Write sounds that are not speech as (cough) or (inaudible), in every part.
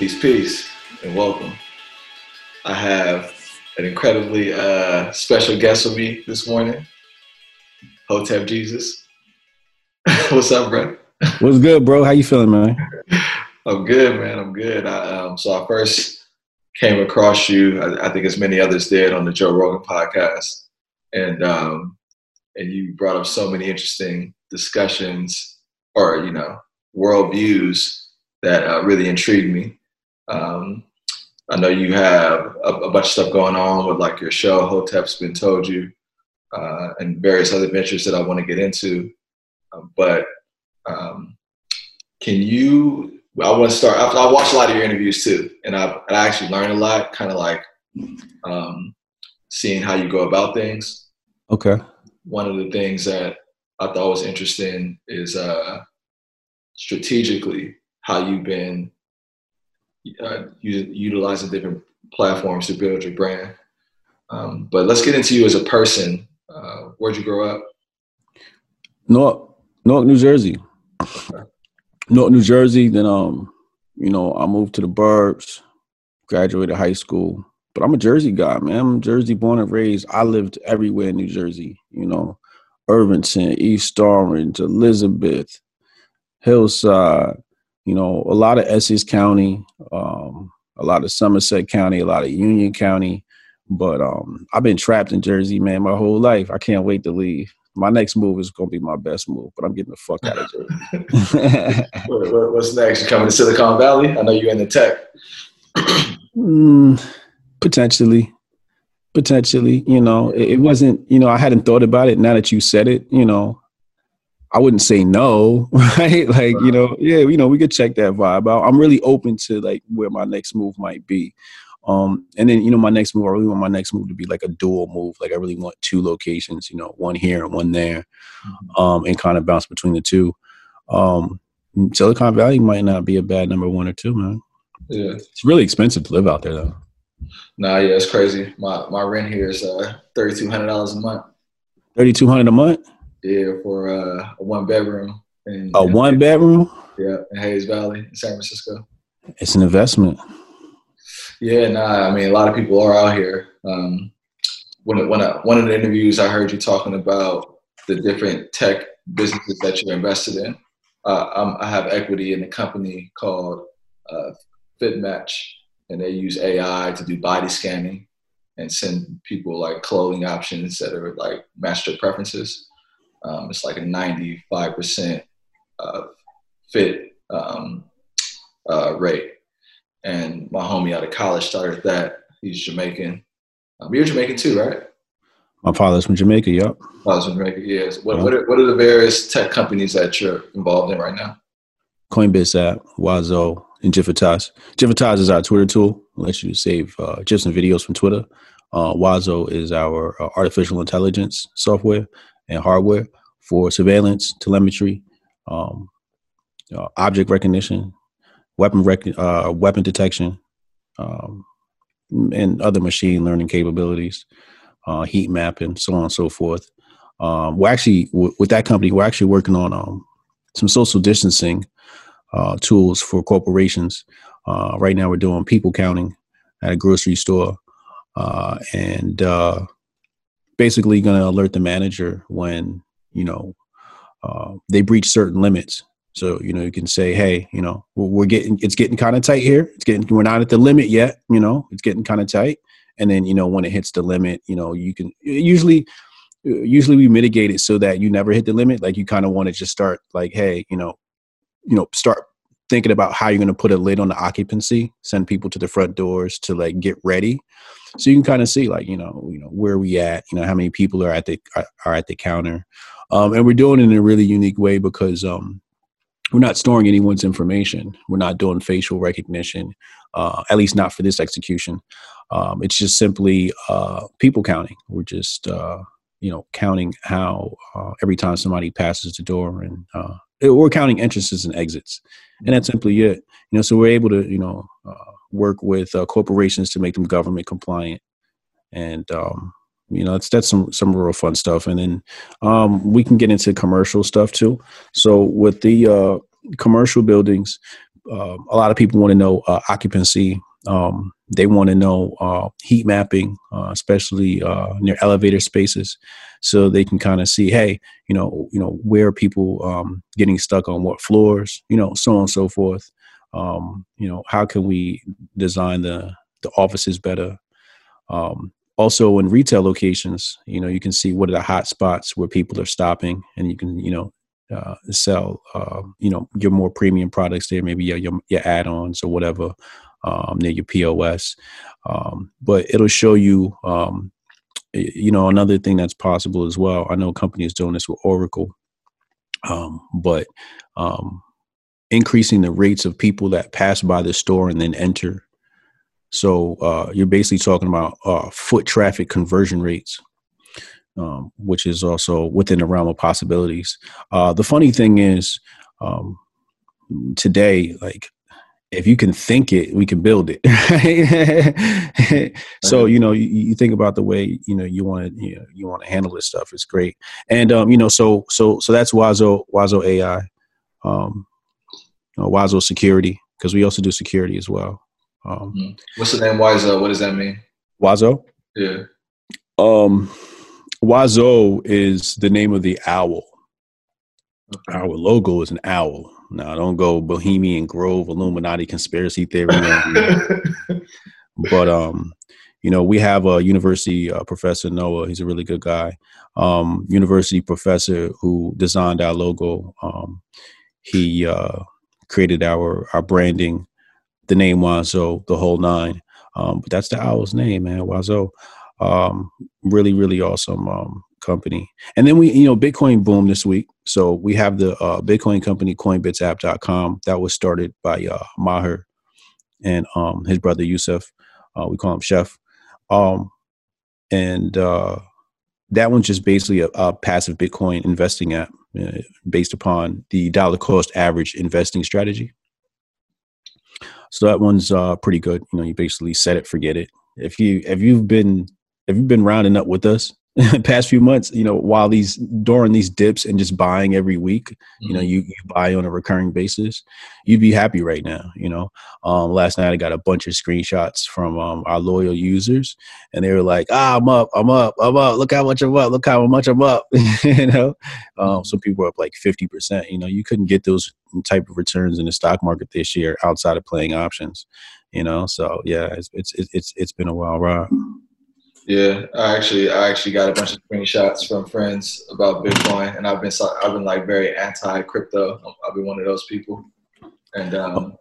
Peace, peace, and welcome. I have an incredibly uh, special guest with me this morning, Hotep Jesus. (laughs) What's up, bro? What's good, bro? How you feeling, man? (laughs) I'm good, man. I'm good. I, um, so I first came across you, I, I, think as many others did, on the Joe Rogan podcast, and um, and you brought up so many interesting discussions or you know world views that uh, really intrigued me. Um, I know you have a, a, bunch of stuff going on with like your show, Hotep's Been Told You, uh, and various other ventures that I want to get into. Um, but um, can you? I want to start. I, I watched a lot of your interviews too, and I, I actually learned a lot. Kind of like um, seeing how you go about things. Okay. One of the things that I thought was interesting is uh, strategically how you've been uh, utilizing different platforms to build your brand. Um, but let's get into you as a person. Uh, where'd you grow up? Newark, Newark, New Jersey. Okay. Newark, New Jersey. Then, um, you know, I moved to the burbs, graduated high school. But I'm a Jersey guy, man. I'm Jersey born and raised. I lived everywhere in New Jersey. You know, Irvington, East Orange, Elizabeth, Hillside, you know, a lot of Essex County, um, a lot of Somerset County, a lot of Union County. But um, I've been trapped in Jersey, man, my whole life. I can't wait to leave. My next move is gonna be my best move, but I'm getting the fuck out of Jersey. What's next? You're coming to Silicon Valley? I know you're in the tech. mm, potentially, potentially. You know, it, it wasn't. You know, I hadn't thought about it. Now that you said it, you know, I wouldn't say no, (laughs) right? Like, you know, yeah, you know, we could check that vibe out. I'm really open to like where my next move might be. Um, and then, you know, my next move, I really want my next move to be like a dual move. Like I really want two locations, you know, one here and one there, mm-hmm. um, and kind of bounce between the two. Um, Silicon Valley might not be a bad number one or two, man. Yeah. It's really expensive to live out there though. Nah, yeah, it's crazy. My my rent here is uh thirty two hundred dollars a month. Thirty two hundred a month? Yeah, for uh, a one bedroom. In, a one bedroom? Yeah, in Hayes Valley, in San Francisco. It's an investment. Yeah, nah. I mean, a lot of people are out here. Um, when when I, one of the interviews, I heard you talking about the different tech businesses that you're invested in. Uh, i have equity in a company called uh, FitMatch, and they use AI to do body scanning and send people like clothing options that are like match their preferences. Um, it's like a 95% uh, fit um, uh, rate. And my homie out of college started that. He's Jamaican. Um, you're Jamaican too, right? My father's from Jamaica, yep. Father's from Jamaica, yes. What, yep. what, are, what are the various tech companies that you're involved in right now? Coinbits app, Wazo, and Giffitas. Giffitas is our Twitter tool. Lets you save uh, GIFs and videos from Twitter. Uh, Wazo is our uh, artificial intelligence software and hardware for surveillance, telemetry, um, uh, object recognition, weapon rec- uh, weapon detection, um, and other machine learning capabilities, uh, heat mapping, so on and so forth. Um, we're actually w- with that company. We're actually working on um, some social distancing uh, tools for corporations. Uh, right now, we're doing people counting at a grocery store, uh, and basically going to alert the manager when you know uh, they breach certain limits. So you know you can say, hey, you know we're getting it's getting kind of tight here. It's getting we're not at the limit yet. You know it's getting kind of tight. And then you know when it hits the limit, you know you can usually usually we mitigate it so that you never hit the limit. Like you kind of want to just start like, hey, you know, you know, start thinking about how you're going to put a lid on the occupancy, send people to the front doors to like get ready so you can kind of see like you know you know where we at you know how many people are at the are at the counter. Um, and we're doing it in a really unique way because um, we're not storing anyone's information. We're not doing facial recognition uh, at least not for this execution. Um, it's just simply uh, people counting. We're just uh, you know counting how uh, every time somebody passes the door and uh, we're counting entrances and exits. And that's simply it. You know so we're able to you know uh, work with uh, corporations to make them government compliant, and um, you know, that's that's some some real fun stuff. And then um, we can get into commercial stuff too. So with the uh, commercial buildings, uh, a lot of people want to know uh, occupancy. Um, they want to know uh, heat mapping, uh, especially uh, near elevator spaces, so they can kind of see, hey, you know, you know, where people um, getting stuck on what floors, you know, so on and so forth. Um, you know, how can we design the the offices better? Um, also, in retail locations, you know, you can see what are the hot spots where people are stopping, and you can, you know, uh, sell, uh, you know, your more premium products there, maybe your your, your add-ons or whatever um, near your POS. Um, but it'll show you, um, you know, another thing that's possible as well. I know companies doing this with Oracle, um, but um, increasing the rates of people that pass by the store and then enter. So uh, you're basically talking about uh, foot traffic conversion rates. Um, which is also within the realm of possibilities. Uh, the funny thing is, um, today, like if you can think it, we can build it. (laughs) so you know, you, you, think about the way you know you want to you, know, you want to handle this stuff. It's great, and um, you know, so so so that's Wazo Wazo AI, um, know, Wazo Security because we also do security as well. Um, hmm. What's the name Wazo? What does that mean? Wazo. Yeah. Um, Wazo is the name of the owl. Okay. Our logo is an owl. Now, don't go Bohemian Grove Illuminati conspiracy theory. (laughs) but um, you know, we have a university uh, professor Noah. He's a really good guy. Um, university professor who designed our logo. Um, he uh, created our our branding, the name Wazo, the whole nine. Um, but that's the owl's name, man. Wazo. Um, really, really awesome um, company. And then we, you know, Bitcoin boom this week. So we have the uh, Bitcoin company, coinbitsapp.com. That was started by uh, Maher and um, his brother Yusuf. Uh, we call him Chef. Um, and uh, that one's just basically a, a passive Bitcoin investing app uh, based upon the dollar cost average investing strategy. So that one's uh, pretty good. You know, you basically set it, forget it. If you if you've been if you've been rounding up with us (laughs) past few months, you know, while these during these dips and just buying every week, mm-hmm. you know, mm-hmm. you, you buy on a recurring basis, you'd be happy right now. You know, um, last night I got a bunch of screenshots from um, our loyal users, and they were like, "Ah, I'm up, I'm up, I'm up. Look how much I'm up. Look how much I'm up." (laughs) you know, um, mm-hmm. some people are up like fifty percent. You know, you couldn't get those type of returns in the stock market this year outside of playing options. You know, so yeah, it's it's it's it's been a wild ride. Yeah, I actually I actually got a bunch of screenshots from friends about Bitcoin, and I've been I've been like very anti crypto. I've been one of those people, and um,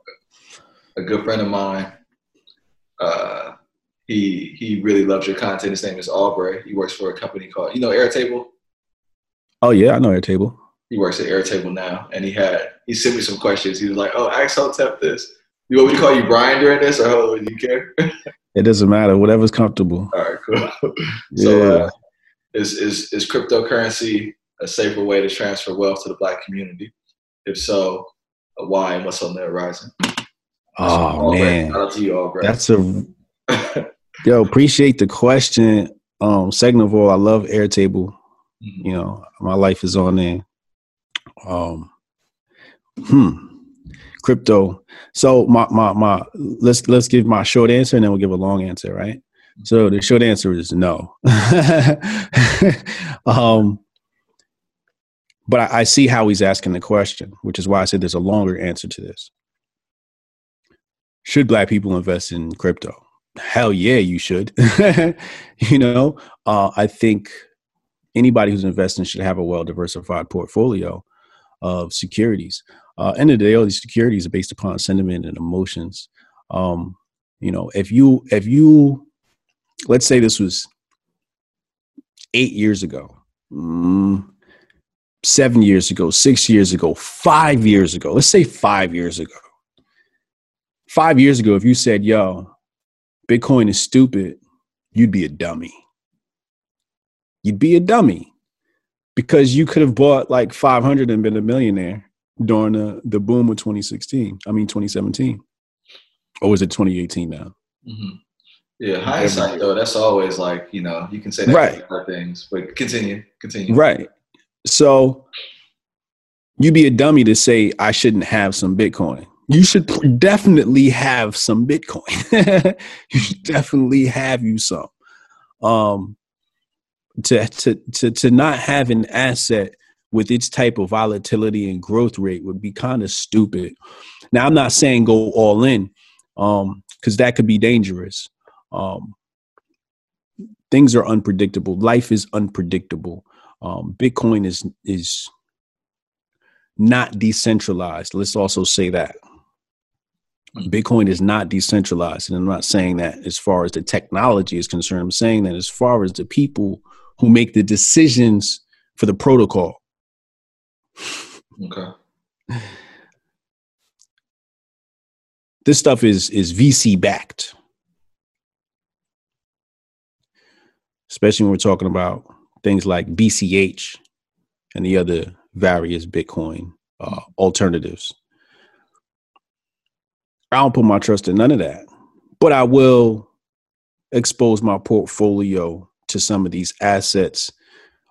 a good friend of mine, uh, he he really loves your content. His name is Aubrey. He works for a company called you know Airtable. Oh yeah, I know Airtable. He works at Airtable now, and he had he sent me some questions. He was like, "Oh, ask Hotep this. You want me to call you Brian during this, or do you care?" (laughs) It doesn't matter. Whatever's comfortable. All right, cool. (laughs) so, uh, is is is cryptocurrency a safer way to transfer wealth to the Black community? If so, why and what's on the horizon? Oh man, Shout out to you, all, That's a (laughs) yo. Appreciate the question. Um, second of all, I love Airtable. Mm-hmm. You know, my life is on there. Um, hmm crypto. So my my my let's let's give my short answer and then we'll give a long answer, right? So the short answer is no. (laughs) um, but I, I, see how he's asking the question, which is why I said there's a longer answer to this. Should black people invest in crypto? Hell yeah, you should. (laughs) you know, uh, I think anybody who's investing should have a well diversified portfolio of securities uh, end of the day, all these securities are based upon sentiment and emotions. Um, you know, if you if you let's say this was eight years ago, mm, seven years ago, six years ago, five years ago, let's say five years ago. Five years ago, if you said, yo, Bitcoin is stupid, you'd be a dummy. You'd be a dummy because you could have bought like 500 and been a millionaire during the, the boom of 2016. I mean 2017, or was it 2018 now? Mm-hmm. Yeah, hindsight though, that's always like you know you can say that right. for things, but continue, continue. Right. So you'd be a dummy to say I shouldn't have some Bitcoin. you should definitely have some Bitcoin. (laughs) you should definitely have you some. Um, to to to to not have an asset with its type of volatility and growth rate would be kind of stupid. Now, I'm not saying go all in, um, because that could be dangerous. Um, things are unpredictable. Life is unpredictable. Um, Bitcoin is is not decentralized. Let's also say that Bitcoin is not decentralized. And I'm not saying that as far as the technology is concerned. I'm saying that as far as the people who make the decisions for the protocol. Okay. This stuff is is VC backed. Especially when we're talking about things like BCH and the other various Bitcoin uh, alternatives. I don't put my trust in none of that, but I will expose my portfolio to some of these assets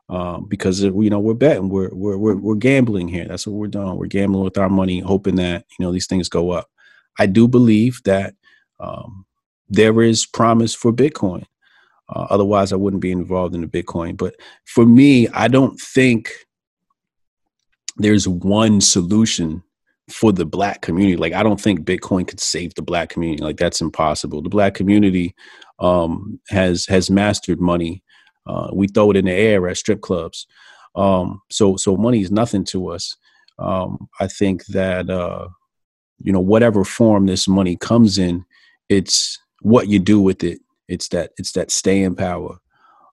um, because you know we're betting, we're, we're we're we're gambling here. That's what we're doing. We're gambling with our money, hoping that you know these things go up. I do believe that um, there is promise for Bitcoin. Uh, otherwise, I wouldn't be involved in the Bitcoin. But for me, I don't think there's one solution for the black community. Like I don't think Bitcoin could save the black community. Like that's impossible. The black community um, has has mastered money. Uh, we throw it in the air at strip clubs. Um, so so money is nothing to us. Um, I think that uh, you know whatever form this money comes in, it's what you do with it. It's that it's that staying power.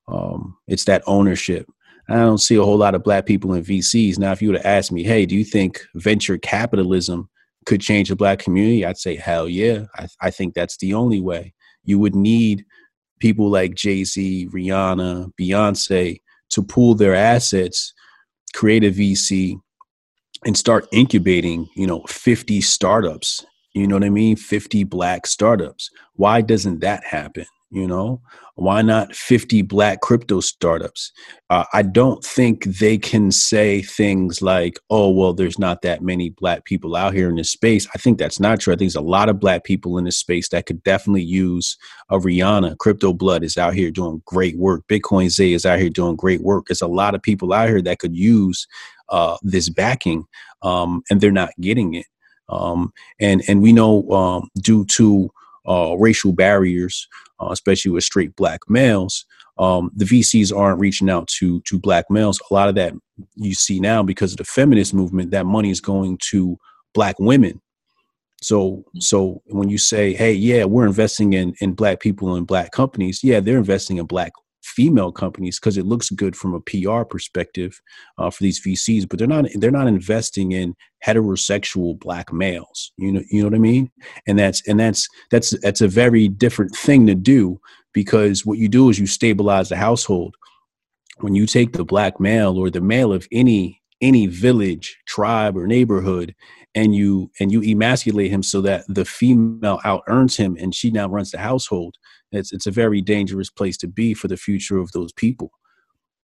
Um, it's that ownership. I don't see a whole lot of black people in VCs. Now, if you were to ask me, hey, do you think venture capitalism could change the black community? I'd say, hell yeah. I, I think that's the only way. You would need people like Jay Z, Rihanna, Beyonce to pool their assets, create a VC, and start incubating, you know, 50 startups. You know what I mean? 50 black startups. Why doesn't that happen? You know, why not 50 black crypto startups? Uh, I don't think they can say things like, oh, well, there's not that many black people out here in this space. I think that's not true. I think there's a lot of black people in this space that could definitely use a Rihanna. Crypto Blood is out here doing great work. Bitcoin Zay is out here doing great work. There's a lot of people out here that could use uh, this backing, um, and they're not getting it. Um, and and we know um, due to uh, racial barriers, uh, especially with straight black males, um, the VCs aren't reaching out to to black males. A lot of that you see now because of the feminist movement. That money is going to black women. So so when you say, hey, yeah, we're investing in in black people and black companies, yeah, they're investing in black female companies because it looks good from a PR perspective uh, for these VCs, but they're not they're not investing in heterosexual black males. You know you know what I mean? And that's and that's that's that's a very different thing to do because what you do is you stabilize the household. When you take the black male or the male of any any village, tribe, or neighborhood, and you and you emasculate him so that the female out earns him and she now runs the household it's it's a very dangerous place to be for the future of those people.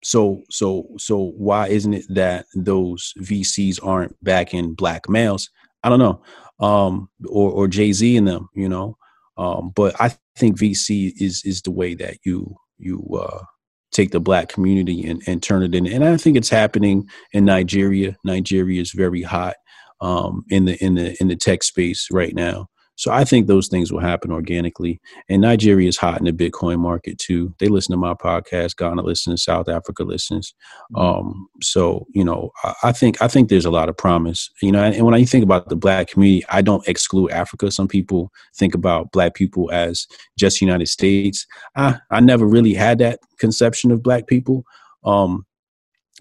So so so why isn't it that those VCs aren't backing black males? I don't know. Um or or Jay-Z and them, you know. Um but I think VC is is the way that you you uh take the black community and, and turn it in. And I think it's happening in Nigeria. Nigeria is very hot um, in the in the in the tech space right now. So I think those things will happen organically. And Nigeria is hot in the Bitcoin market too. They listen to my podcast. Ghana listens. South Africa listens. Mm-hmm. Um, so you know, I, I, think I think there's a lot of promise. You know, and, and when I think about the Black community, I don't exclude Africa. Some people think about Black people as just United States. I I never really had that conception of Black people. Um,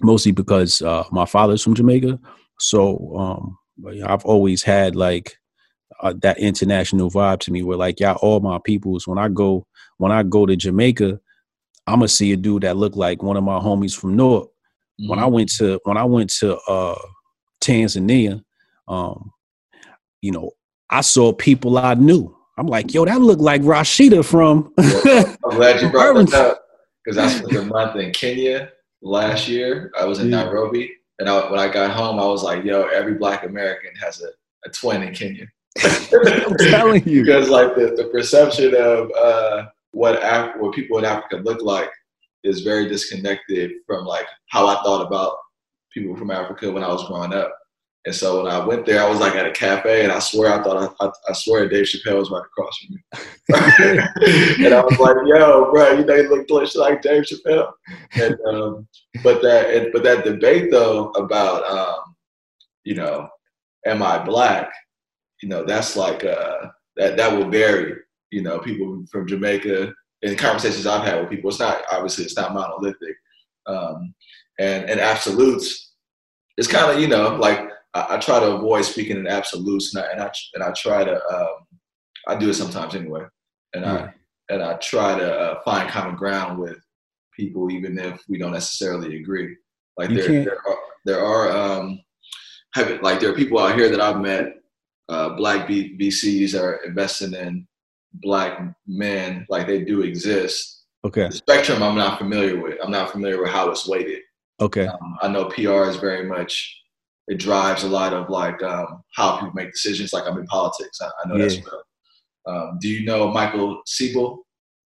mostly because uh, my father's from Jamaica. So um, I've always had like uh, that international vibe to me where like y'all all my peoples when i go when i go to jamaica i'm gonna see a dude that looked like one of my homies from north mm-hmm. when i mm-hmm. went to when i went to uh tanzania um you know i saw people i knew i'm like yo that looked like rashida from i'm glad you (laughs) brought that up because i spent a month in kenya last year i was in yeah. nairobi and I, when i got home i was like yo every black american has a a twin in Kenya. I'm telling you. because like the, the perception of uh, what Af- what people in Africa look like is very disconnected from like how I thought about people from Africa when I was growing up. And so when I went there, I was like at a cafe, and I swear I thought I, I, I swear Dave Chappelle was right across from me, (laughs) and I was like, "Yo, bro, you know you look like Dave Chappelle." And um, but that and, but that debate though about um, you know, am I black? You know, that's like uh, that that will vary. You know, people from Jamaica in conversations I've had with people, it's not obviously it's not monolithic, um, and and absolutes. It's kind of you know like I, I, try to avoid speaking in absolutes, and I and I, and I try to um, I do it sometimes anyway, and yeah. I and I try to uh, find common ground with people, even if we don't necessarily agree. Like there, there are there are um, have, like there are people out here that I've met, uh, black B- VCs are investing in black men, like they do exist. Okay. The spectrum I'm not familiar with. I'm not familiar with how it's weighted. Okay. Um, I know PR is very much it drives a lot of like um, how people make decisions. Like I'm in politics, I, I know yeah. that's well. Um, do you know Michael Seibel?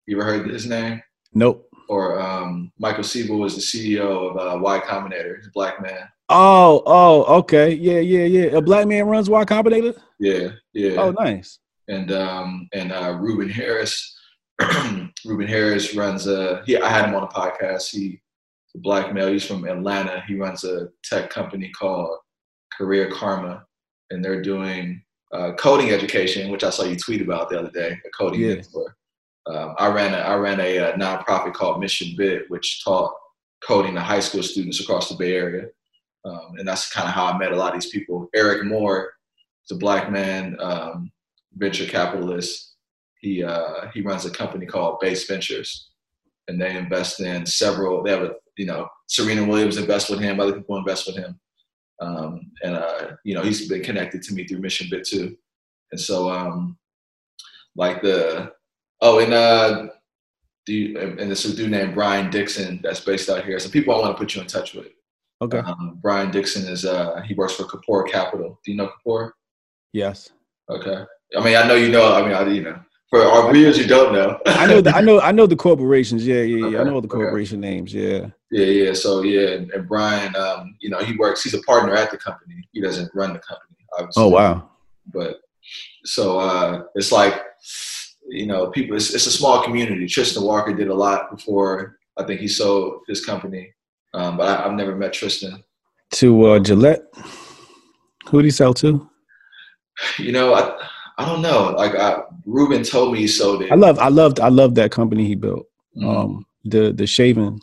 You ever heard his name? Nope. Or um, Michael Seibel is the CEO of uh, Y Combinator. He's a black man. Oh, oh, okay, yeah, yeah, yeah. A black man runs Y Combinator. Yeah, yeah. Oh, nice. And um, and uh, Ruben Harris. (clears throat) Ruben Harris runs a. He, I had him on a podcast. He, a black male. He's from Atlanta. He runs a tech company called Career Karma, and they're doing uh, coding education, which I saw you tweet about the other day, a coding yeah. mentor. Um, I ran a I ran a, a, uh, nonprofit called Mission Bit, which taught coding to high school students across the Bay Area, um, and that's kind of how I met a lot of these people. Erik Moore is a black man, um, venture capitalist. He uh, he runs a company called Base Ventures, and they invest in several. They have a you know Serena Williams invest with him, other people invest with him. Um, and uh, you know, he's been connected to me through Mission Bit too. And so, um, like the oh, and uh, the and this dude named Brian Dixon that's based out here. Some people I want to put you in touch with. Okay. Um, Brian Dixon is uh, he works for Kapor Capital. Do you know Kapor? Yes. Okay. I mean, I know you know. I mean, I you know. For our viewers, you don't know. I know. The, I know. I know the (laughs) corporations. Yeah, yeah, yeah. Okay. I know the corporation okay. names. Yeah. Yeah, yeah. So yeah, and, and Brian, um, you know, he works. He's a partner at the company. He doesn't run the company, obviously. Oh wow. But so uh, it's like, you know, people. It's, it's a small community. Tristan Walker did a lot before. I think he sold his company, um, but I, have never met Tristan. To uh, Gillette. Who did he sell to? You know, I I don't know. Like I, Ruben told me he sold it. I love I loved I loved that company he built. Mm-hmm. Um, the the shaving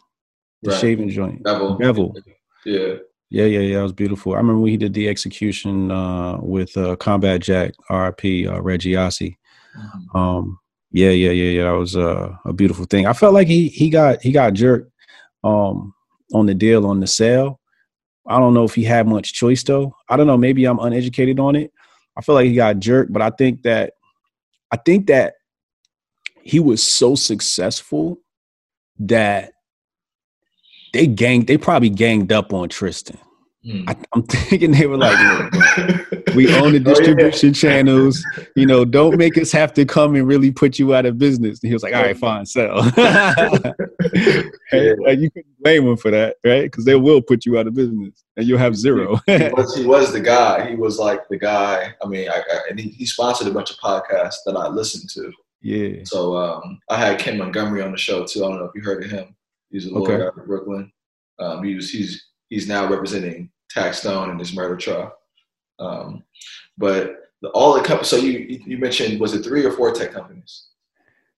the right. shaving joint. Bevel. Bevel. Yeah. Yeah, yeah, yeah. It was beautiful. I remember when he did the execution uh, with uh, Combat Jack, RIP, uh, Reggie Ossé. Mm-hmm. Um, yeah, yeah, yeah, yeah. That was uh, a beautiful thing. I felt like he he got he got jerked um, on the deal on the sale. I don't know if he had much choice though. I don't know. Maybe I'm uneducated on it. I feel like he got jerked, but I think that I think that he was so successful that they ganged, they probably ganged up on Tristan. Mm. I, am thinking they were like, we (laughs) own the distribution oh, yeah. channels. You know, don't make us have to come and really put you out of business. And he was like, all right, fine, sell. (laughs) and, and you couldn't blame him for that, right? Because they will put you out of business and you'll have zero. he, was, he, was, the guy. He was like the guy. I mean, I, I, and he, he sponsored a bunch of podcasts that I listened to. Yeah. So um, I had Ken Montgomery on the show too. I don't know if you heard of him. He's a lawyer okay. out of Brooklyn. Um, he was, he's he's now representing Taxstone and this murder trial. Um, but the, all the companies. So you you mentioned was it three or four tech companies?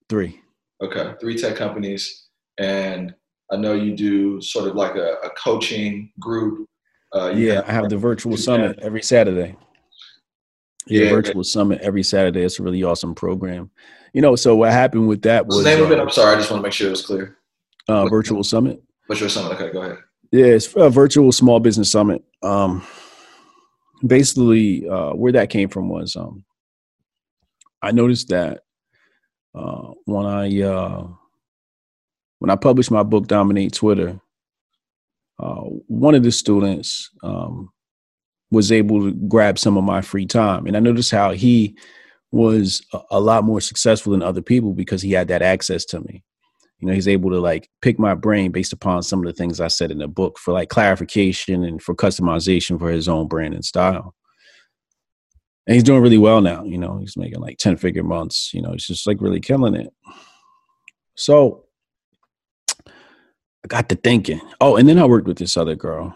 Three. Okay, three tech companies, and I know you do sort of like a, a coaching group. Uh, yeah, have, I have the virtual summit every Saturday. Yeah, yeah virtual summit every Saturday. It's a really awesome program. You know, so what happened with that was the name of it? Uh, I'm sorry, I just want to make sure it was clear. Uh, virtual summit. Virtual summit. Okay, go ahead. Yeah, it's a virtual small business summit. Um, basically, uh, where that came from was um, I noticed that uh, when I uh, when I published my book Dominate Twitter, uh, one of the students um, was able to grab some of my free time. And I noticed how he was a, a lot more successful than other people because he had that access to me. You know, he's able to like pick my brain based upon some of the things I said in the book for like clarification and for customization for his own brand and style. And he's doing really well now. You know, he's making like 10 figure months. You know, he's just like really killing it. So I got to thinking. Oh, and then I worked with this other girl.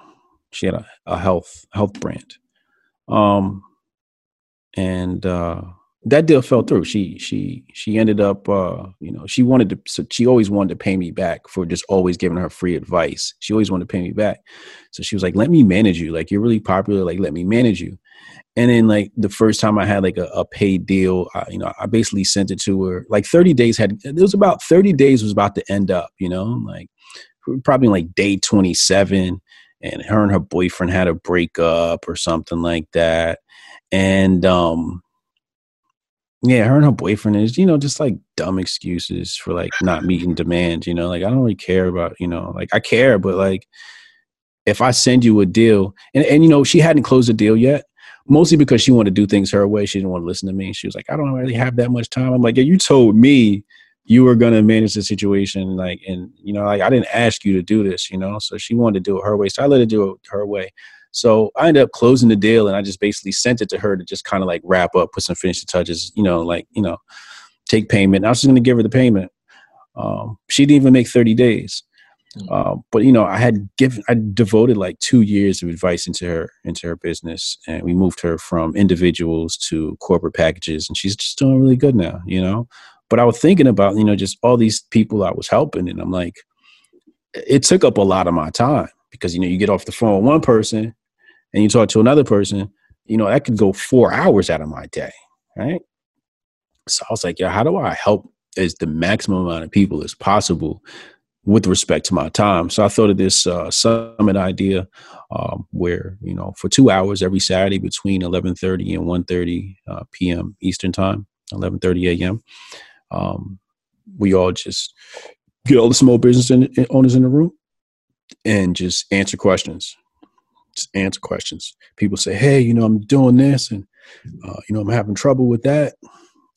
She had a, a health health brand. Um and uh that deal fell through. She she she ended up uh, you know, she wanted to she always wanted to pay me back for just always giving her free advice. She always wanted to pay me back. So she was like, "Let me manage you. Like you're really popular, like let me manage you." And then like the first time I had like a, a paid deal, I, you know, I basically sent it to her. Like 30 days had it was about 30 days was about to end up, you know, like probably like day 27 and her and her boyfriend had a breakup or something like that. And um yeah, her and her boyfriend is, you know, just like dumb excuses for like not meeting demand, you know, like I don't really care about, you know, like I care, but like if I send you a deal and, and you know, she hadn't closed the deal yet, mostly because she wanted to do things her way. She didn't want to listen to me. She was like, I don't really have that much time. I'm like, yeah, you told me you were gonna manage the situation, like, and you know, like I didn't ask you to do this, you know. So she wanted to do it her way. So I let her do it her way. So I ended up closing the deal and I just basically sent it to her to just kind of like wrap up, put some finishing touches, you know, like, you know, take payment. I was just going to give her the payment. Um, she didn't even make 30 days. Uh, but you know, I had given, I devoted like two years of advice into her, into her business, and we moved her from individuals to corporate packages, and she's just doing really good now, you know. But I was thinking about, you know, just all these people I was helping, and I'm like, it took up a lot of my time because you know, you get off the phone with one person, and you talk to another person, you know, that could go four hours out of my day, right? So I was like, yeah, how do I help as the maximum amount of people as possible with respect to my time? So I thought of this uh, summit idea um, where, you know, for two hours every Saturday between 11.30 and 1.30 uh, p.m. Eastern time, 11.30 a.m., um, we all just get all the small business in, owners in the room and just answer questions just answer questions. People say, "Hey, you know, I'm doing this, and uh, you know, I'm having trouble with that."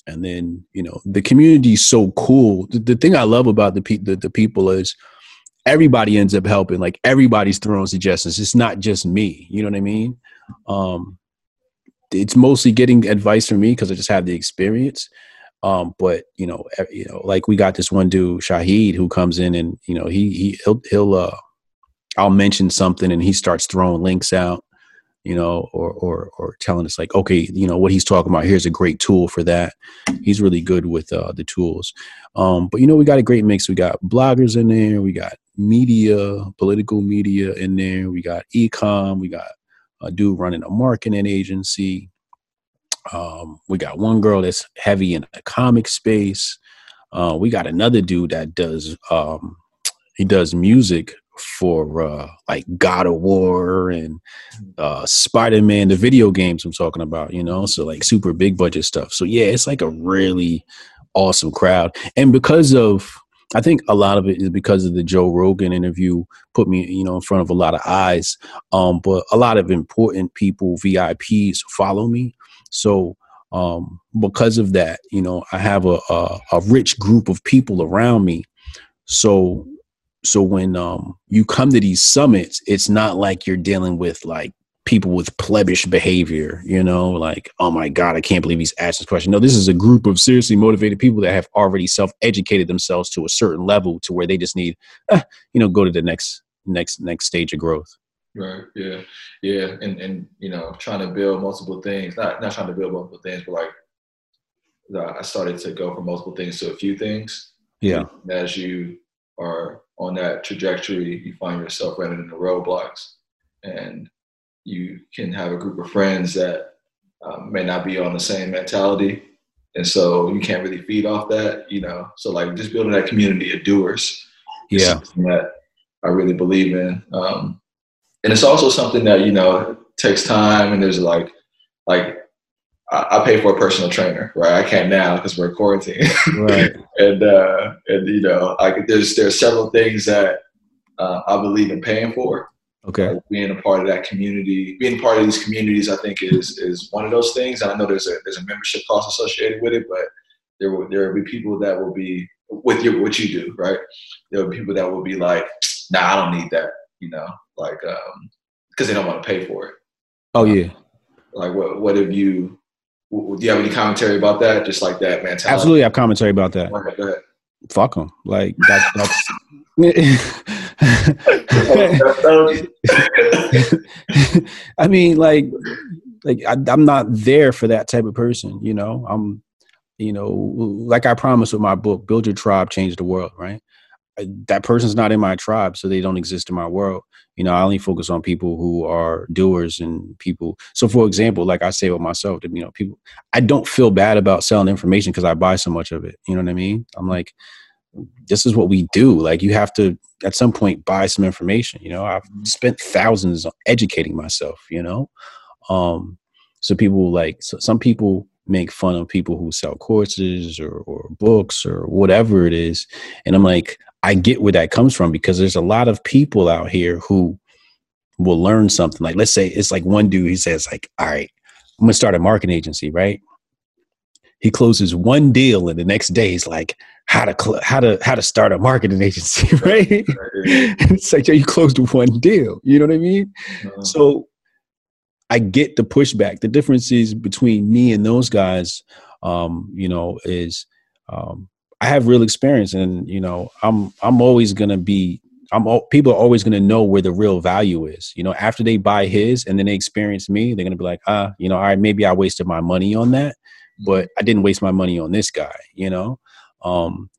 And then, you know, the community is so cool. The, the thing I love about the, pe- the the people is everybody ends up helping. Like everybody's throwing suggestions. It's not just me. You know what I mean? Um, it's mostly getting advice from me because I just have the experience. Um, but you know, you know, like we got this one dude, Shahid, who comes in and you know he he he'll, he'll uh I'll mention something and he starts throwing links out, you know, or or or telling us like, okay, you know what he's talking about. Here's a great tool for that. He's really good with uh, the tools. Um, but you know, we got a great mix. We got bloggers in there. We got media, political media in there. We got ecom. We got a dude running a marketing agency. Um, we got one girl that's heavy in the comic space. Uh, we got another dude that does um, he does music for uh, like God of War and uh, Spider Man, the video games I'm talking about, you know, so like super big budget stuff. So yeah, it's like a really awesome crowd, and because of I think a lot of it is because of the Joe Rogan interview put me, you know, in front of a lot of eyes. Um, but a lot of important people, VIPs, follow me. So um, because of that, you know, I have a, a, a rich group of people around me. So so when um you come to these summits it's not like you're dealing with like people with plebish behavior you know like oh my god i can't believe he's asked this question no this is a group of seriously motivated people that have already self-educated themselves to a certain level to where they just need uh, you know go to the next next next stage of growth. Right yeah. Yeah and and you know trying to build multiple things not not trying to build multiple things but like i started to go from multiple things to a few things. Yeah. As you are on that trajectory, you find yourself running into roadblocks, and you can have a group of friends that um, may not be on the same mentality, and so you can't really feed off that, you know. So like just building that community of doers, yeah, that I really believe in, um, and it's also something that you know takes time, and there's like like I, pay for a personal trainer, right? I can't now because we're quarantined. right. (laughs) and uh, and you know, I there's there's several things that uh, I believe in paying for, Okay. Like being a part of that community, being part of these communities, I think is is one of those things. And I know there's a there's a membership cost associated with it, but there will there will be people that will be with your what you do, right? There will be people that will be like, nah, I don't need that, you know, like um because they don't want to pay for it. Oh yeah. Like what what have you do you have any commentary about that? Just like that mentality. Absolutely, I have commentary about that. Go go ahead. Fuck them. Like that, that's. (laughs) I mean, like, like I, I'm not there for that type of person. You know, I'm, you know, like I promised with my book, build your tribe, change the world. Right. That person's not in my tribe, so they don't exist in my world. You know, I only focus on people who are doers and people. So, for example, like I say with myself, you know, people, I don't feel bad about selling information because I buy so much of it. You know what I mean? I'm like, this is what we do. Like, you have to at some point buy some information. You know, I've mm-hmm. spent thousands on educating myself. You know, um, so people like so some people make fun of people who sell courses or, or books or whatever it is, and I'm like, I get where that comes from because there's a lot of people out here who will learn something. Like, let's say it's like one dude, he says, like, all right, I'm gonna start a marketing agency, right? He closes one deal, and the next day he's like, how to cl- how to how to start a marketing (laughs) agency, right? (laughs) it's like yeah, you closed one deal. You know what I mean? Uh-huh. So I get the pushback. The difference is between me and those guys, um, you know, is um, I have real experience, and you know, I'm I'm always gonna be. I'm people are always gonna know where the real value is. You know, after they buy his and then they experience me, they're gonna be like, ah, you know, all right, maybe I wasted my money on that, but I didn't waste my money on this guy. You know, um,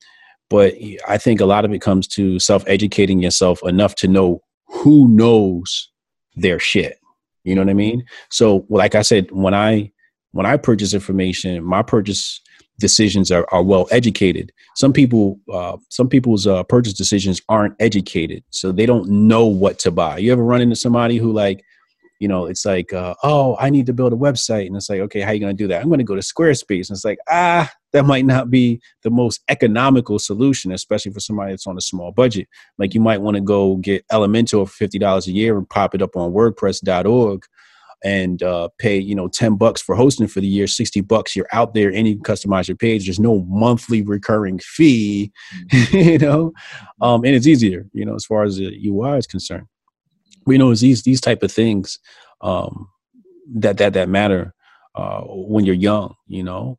but I think a lot of it comes to self educating yourself enough to know who knows their shit. You know what I mean? So, like I said, when I when I purchase information, my purchase decisions are, are well educated. Some people, uh, some people's uh, purchase decisions aren't educated, so they don't know what to buy. You ever run into somebody who like, you know, it's like, uh, oh, I need to build a website, and it's like, okay, how you going to do that? I'm going to go to Squarespace, and it's like, ah, that might not be the most economical solution, especially for somebody that's on a small budget. Like you might want to go get Elementor for fifty dollars a year and pop it up on WordPress.org and uh, pay you know 10 bucks for hosting for the year 60 bucks you're out there and you can customize your page. There's no monthly recurring fee (laughs) mm-hmm. you know? Um, and it's easier you know as far as the ui is concerned. We know it's these these type of things um, that that that matter uh, when you're young you know?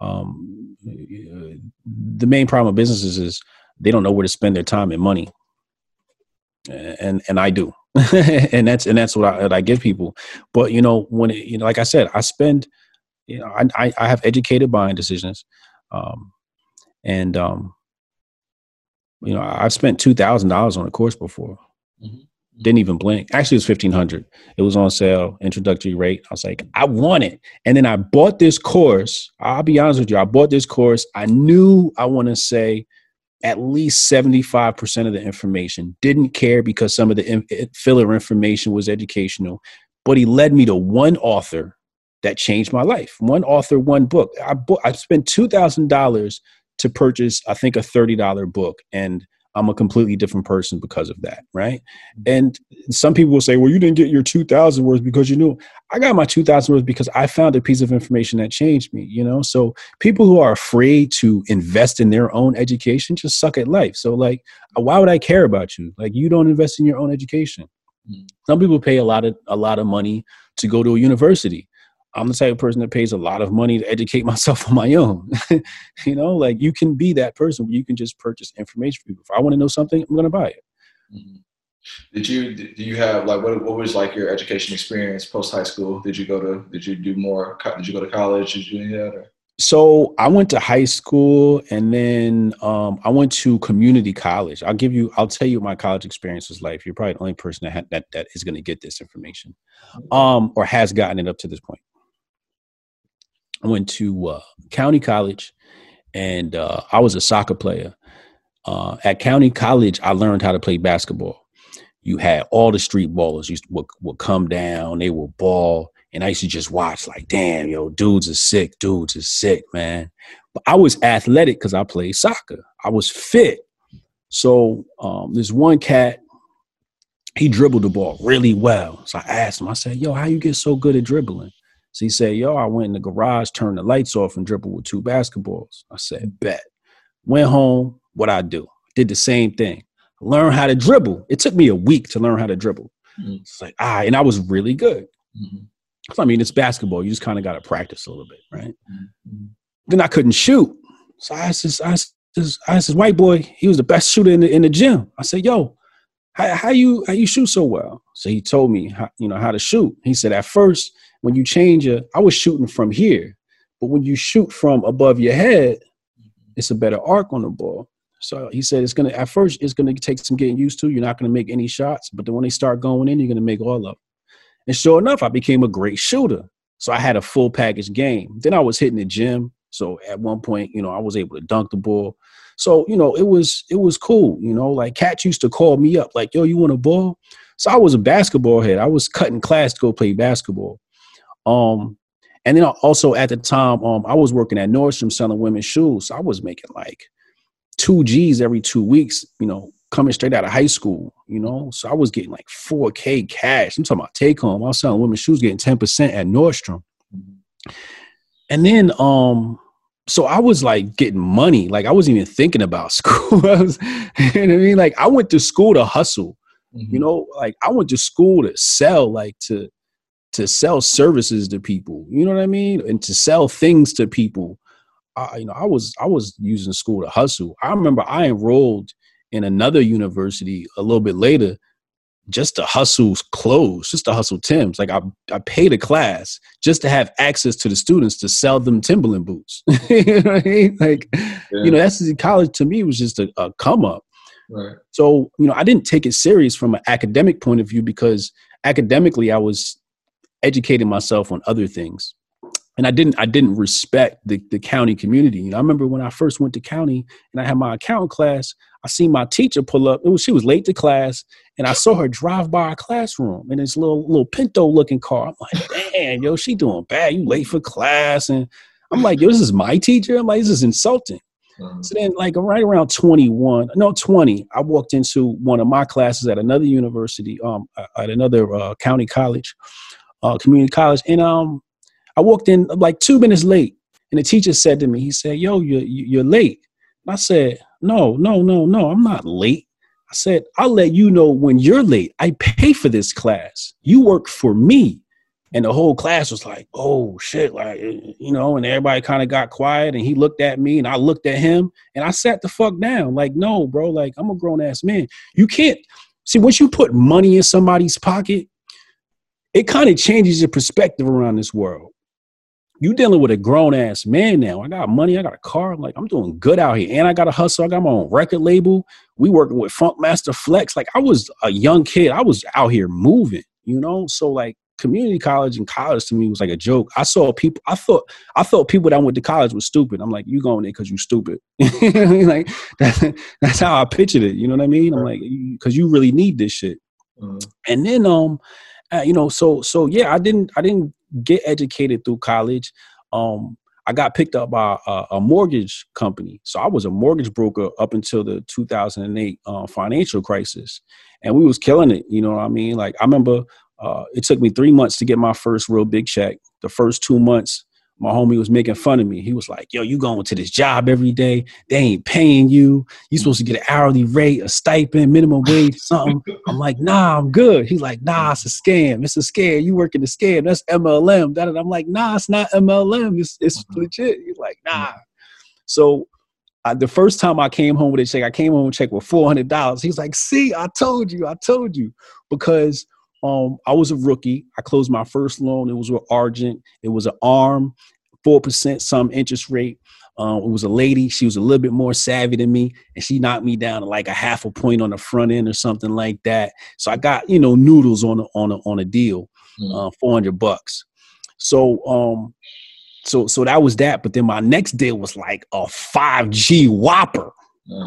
Um, the main problem with businesses is they don't know where to spend their time and money. And and i do (laughs) and that's and that's what I, what I, give people. But you know, when it, you know, like I said, I spend, you know, I I, have educated buying decisions, um, and um, you know, I've spent two thousand dollars on a course before. Mm-hmm. Didn't even blink. Actually, it was fifteen hundred. It was on sale, introductory rate. I was like, I want it, and then I bought this course. I'll be honest with you, I bought this course. I knew I want to say at least 75% of the information. Didn't care because some of the filler information was educational, but he led me to one author that changed my life. One author, one book. I, bo- I spent $2,000 to purchase, I think, a $30 book. And I'm a completely different person because of that, right? And some people will say, "Well, you didn't get your 2000 words because you knew." I got my 2000 words because I found a piece of information that changed me, you know? So, people who are afraid to invest in their own education just suck at life. So, like, why would I care about you? Like, you don't invest in your own education. Mm-hmm. Some people pay a lot of a lot of money to go to a university. I'm the type of person that pays a lot of money to educate (laughs) myself on my own. (laughs) you know, like you can be that person where you can just purchase information for people. If I want to know something, I'm going to buy it. Mm-hmm. Did you do you have like what what was like your education experience post high school? Did you go to did you do more? Did you go to college? Did you do that? Or? So I went to high school and then um, I went to community college. I'll give you, I'll tell you what my college experience was like. You're probably the only person that ha- that, that is going to get this information, um, or has gotten it up to this point. I went to uh, county college, and uh, I was a soccer player. Uh, at county college, I learned how to play basketball. You had all the street ballers used would, would come down, they would ball, and I used to just watch like, damn, yo, dudes are sick, dudes are sick, man. But I was athletic because I played soccer. I was fit. So um, there's one cat he dribbled the ball really well. So I asked him, I said, yo, how you get so good at dribbling? So he said, yo, I went in the garage, turned the lights off, and dribbled with two basketballs. I said, bet. Went home, what I do? Did the same thing. Learn how to dribble. It took me a week to learn how to dribble. Mm-hmm. It's like, ah, and I was really good. Mm-hmm. I mean, it's basketball. You just kind of got to practice a little bit, right? Mm-hmm. Then I couldn't shoot. So I asked this, I I white boy, he was the best shooter in the, in the gym. I said, yo, how, how you how you shoot so well? So he told me how, you know how to shoot. He said at first when you change it, I was shooting from here, but when you shoot from above your head, it's a better arc on the ball. So he said it's gonna at first it's gonna take some getting used to. You're not gonna make any shots, but then when they start going in, you're gonna make all of them. And sure enough, I became a great shooter. So I had a full package game. Then I was hitting the gym. So at one point, you know, I was able to dunk the ball. So, you know, it was it was cool, you know, like Cats used to call me up, like, yo, you want a ball? So I was a basketball head. I was cutting class to go play basketball. Um, and then also at the time, um, I was working at Nordstrom selling women's shoes. So I was making like two G's every two weeks, you know, coming straight out of high school, you know. So I was getting like 4K cash. I'm talking about take home. I was selling women's shoes, getting 10% at Nordstrom. Mm-hmm. And then um so I was like getting money. Like I wasn't even thinking about (laughs) school. I was, you know what I mean? Like I went to school to hustle. Mm-hmm. You know, like I went to school to sell, like to to sell services to people. You know what I mean? And to sell things to people. I, you know, I was I was using school to hustle. I remember I enrolled in another university a little bit later just to hustle clothes, just to hustle Tim's. Like I, I paid a class just to have access to the students to sell them Timberland boots. (laughs) you know I mean? Like, yeah. you know, that's college to me was just a, a come up. Right. So, you know, I didn't take it serious from an academic point of view because academically I was educating myself on other things. And I didn't I didn't respect the, the county community. You know, I remember when I first went to county and I had my accounting class, I seen my teacher pull up. It was she was late to class, and I saw her drive by our classroom in this little little Pinto looking car. I'm like, damn, yo, she doing bad. You late for class, and I'm like, yo, this is my teacher. I'm like, this is insulting. Mm-hmm. So then, like right around 21, no 20, I walked into one of my classes at another university, um, at another uh, county college, uh, community college, and um, I walked in like two minutes late, and the teacher said to me, he said, "Yo, you're you're late." I said, no, no, no, no, I'm not late. I said, I'll let you know when you're late. I pay for this class. You work for me. And the whole class was like, oh shit, like, you know, and everybody kind of got quiet and he looked at me and I looked at him and I sat the fuck down. Like, no, bro, like, I'm a grown ass man. You can't see once you put money in somebody's pocket, it kind of changes your perspective around this world you dealing with a grown ass man now. I got money, I got a car. Like, I'm doing good out here. And I got a hustle. I got my own record label. We working with Funkmaster Flex. Like I was a young kid. I was out here moving, you know? So like community college and college to me was like a joke. I saw people, I thought, I thought people that went to college was stupid. I'm like, you going there because you stupid. (laughs) like that's, that's how I pictured it. You know what I mean? I'm like, because you really need this shit. Mm-hmm. And then, um, uh, you know, so, so yeah, I didn't, I didn't get educated through college. Um, I got picked up by a, a, mortgage company. So I was a mortgage broker up until the 2008 uh, financial crisis. And we was killing it. You know what I mean? Like I remember uh, it took me three months to get my first real big check. The first two months, my homie was making fun of me. He was like, yo, you going to this job every day. They ain't paying you. You supposed to get an hourly rate, a stipend, minimum wage, (laughs) something. I'm like, nah, I'm good. He's like, nah, it's a scam. It's a scam. You working the scam. That's MLM. That I'm like, nah, it's not MLM. It's, it's mm-hmm. legit. He's like, nah. So uh, the first time I came home with a check, I came home with a check with $400. He's like, see, I told you, I told you. Because – um, I was a rookie. I closed my first loan. It was with Argent. It was an ARM, four percent some interest rate. Um, it was a lady. She was a little bit more savvy than me, and she knocked me down to like a half a point on the front end or something like that. So I got you know noodles on a, on a, on a deal, mm. uh, four hundred bucks. So um, so so that was that. But then my next deal was like a five G Whopper.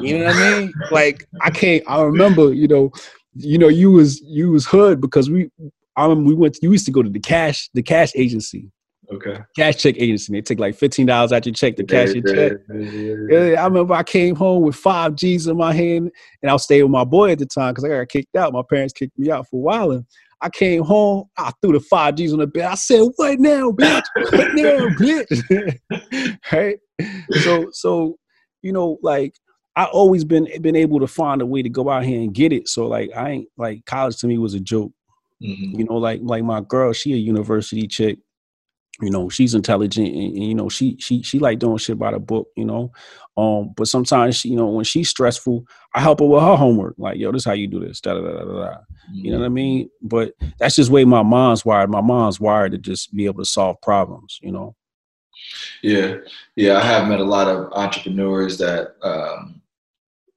You know what I mean? Like I can't. I remember you know you know, you was you was hood because we I um we went. You used to go to the cash the cash agency. Okay. Cash check agency. They take like fifteen dollars out your check to cash your check. Yeah, I remember I came home with five G's in my hand, and I was staying with my boy at the time because I got kicked out. My parents kicked me out for a while. And I came home, I threw the five G's on the bed. I said, "What now, bitch? What now, (laughs) bitch?" (laughs) right? So, so you know, like I always been been able to find a way to go out here and get it. So, like, I ain't like college to me was a joke. Mm-hmm. You know, like like my girl, she a university chick you know she's intelligent and, and, you know she she she like doing shit by the book you know um but sometimes she, you know when she's stressful i help her with her homework like yo this is how you do this da, da, da, da, da. you know what i mm-hmm. mean but that's just way my mom's wired my mom's wired to just be able to solve problems you know yeah yeah i have met a lot of entrepreneurs that um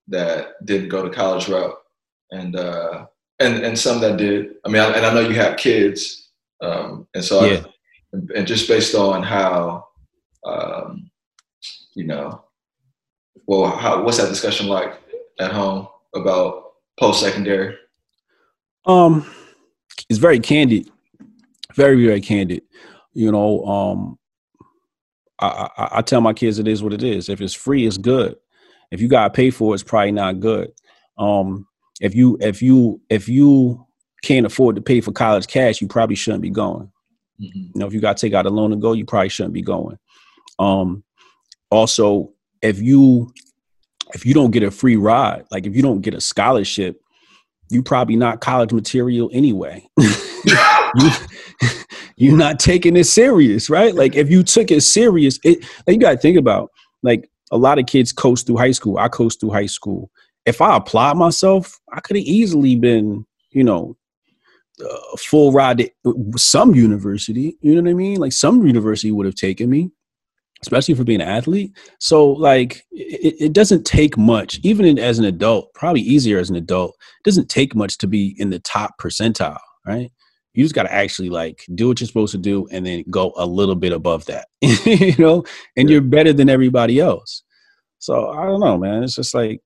that didn't go to college route and uh and and some that did i mean I, and i know you have kids um and so yeah. I, and just based on how, um, you know, well, how what's that discussion like at home about post secondary? Um, it's very candid, very very candid. You know, um, I, I, I tell my kids it is what it is. If it's free, it's good. If you got to pay for it, it's probably not good. Um, if you if you if you can't afford to pay for college cash, you probably shouldn't be going. Mm-hmm. You know, if you got to take out a loan to go, you probably shouldn't be going. Um, also, if you if you don't get a free ride, like if you don't get a scholarship, you probably not college material anyway. (laughs) you, you're not taking it serious, right? Like if you took it serious, it like you got to think about like a lot of kids coast through high school. I coast through high school. If I applied myself, I could have easily been, you know, uh, full ride to some university. You know what I mean? Like some university would have taken me, especially for being an athlete. So like it, it doesn't take much, even in, as an adult. Probably easier as an adult. It doesn't take much to be in the top percentile, right? You just got to actually like do what you're supposed to do and then go a little bit above that, (laughs) you know, and you're better than everybody else. So I don't know, man. It's just like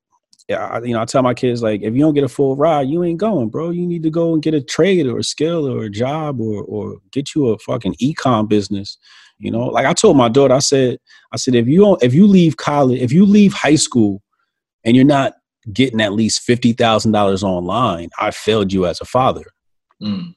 I, you know, I tell my kids like, if you don't get a full ride, you ain't going, bro. You need to go and get a trade or a skill or a job or or get you a fucking ecom business. You know, like I told my daughter, I said, I said, if you don't, if you leave college, if you leave high school, and you're not getting at least fifty thousand dollars online, I failed you as a father. Mm.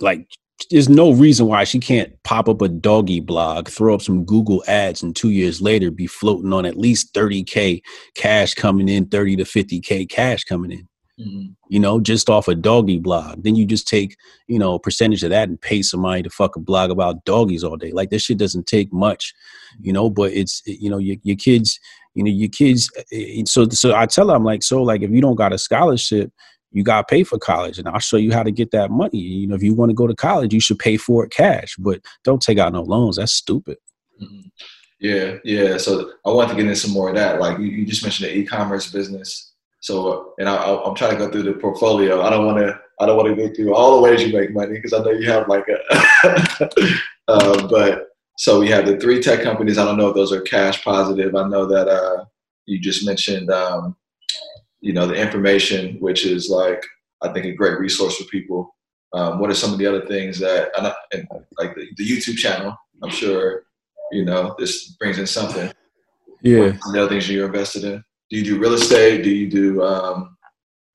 Like there's no reason why she can't pop up a doggy blog, throw up some Google ads, and two years later be floating on at least 30K cash coming in, 30 to 50K cash coming in. Mm-hmm. You know, just off a doggy blog. Then you just take, you know, a percentage of that and pay somebody to fuck a blog about doggies all day. Like this shit doesn't take much, you know, but it's, you know, your, your kids, you know, your kids. Eh, eh, so, so I tell them, like, so, like, if you don't got a scholarship, you got to pay for college and I'll show you how to get that money. You know, if you want to go to college, you should pay for it cash, but don't take out no loans. That's stupid. Mm-hmm. Yeah, yeah. So I want to get into some more of that. Like you, you just mentioned the e-commerce business. So, and I, am trying to go through the portfolio. I don't want to, I don't want to go through all the ways you make money because I know you have like a, (laughs) uh, but so we have the three tech companies. I don't know if those are cash positive. I know that uh, you just mentioned um, you know the information, which is like I think a great resource for people. Um, what are some of the other things that and like the, the, YouTube channel? I'm sure you know this brings in something. Yeah. the other things you're invested in? Do you do real estate? Do you do um,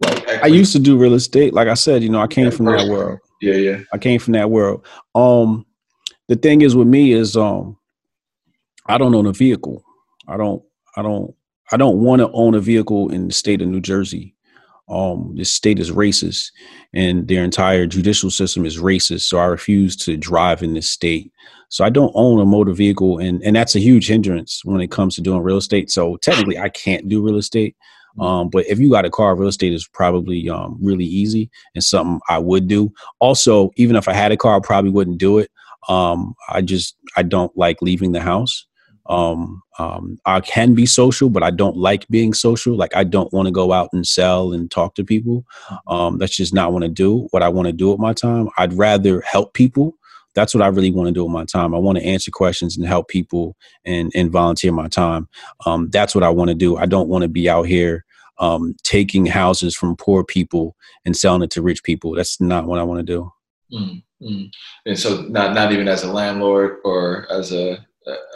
like equity? I used to do real estate. Like I said, you know, I came yeah, from that world. Yeah, yeah. I came from that world. Um, the thing is with me is um, I don't own a vehicle. I don't. I don't. I don't want to own a vehicle in the state of New Jersey. Um, this state is racist, and their entire judicial system is racist. So I refuse to drive in this state. So I don't own a motor vehicle, and and that's a huge hindrance when it comes to doing real estate. So technically, I can't do real estate. Mm-hmm. Um, but if you got a car, real estate is probably um, really easy and something I would do. Also, even if I had a car, I probably wouldn't do it. Um, I just I don't like leaving the house. Um, um, I can be social, but I don't like being social. Like I don't want to go out and sell and talk to people. Um, that's just not want to do what I want to do with my time. I'd rather help people. That's what I really want to do with my time. I want to answer questions and help people and and volunteer my time. Um, that's what I want to do. I don't want to be out here um, taking houses from poor people and selling it to rich people. That's not what I want to do. Mm-hmm. And so, not not even as a landlord or as a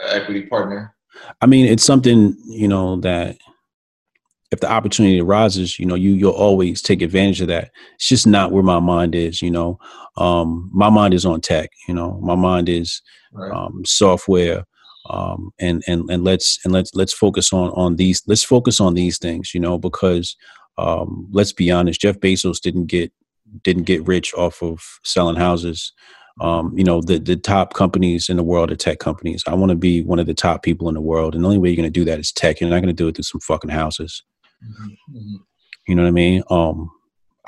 equity partner. I mean, it's something you know that if the opportunity arises, you know, you you'll always take advantage of that. It's just not where my mind is, you know. Um, my mind is on tech, you know. My mind is right. um, software, um, and and and let's and let's let's focus on on these. Let's focus on these things, you know, because um, let's be honest, Jeff Bezos didn't get didn't get rich off of selling houses. Um, you know, the the top companies in the world are tech companies. I want to be one of the top people in the world, and the only way you're going to do that is tech. You're not going to do it through some fucking houses. Mm-hmm. You know what I mean? Um,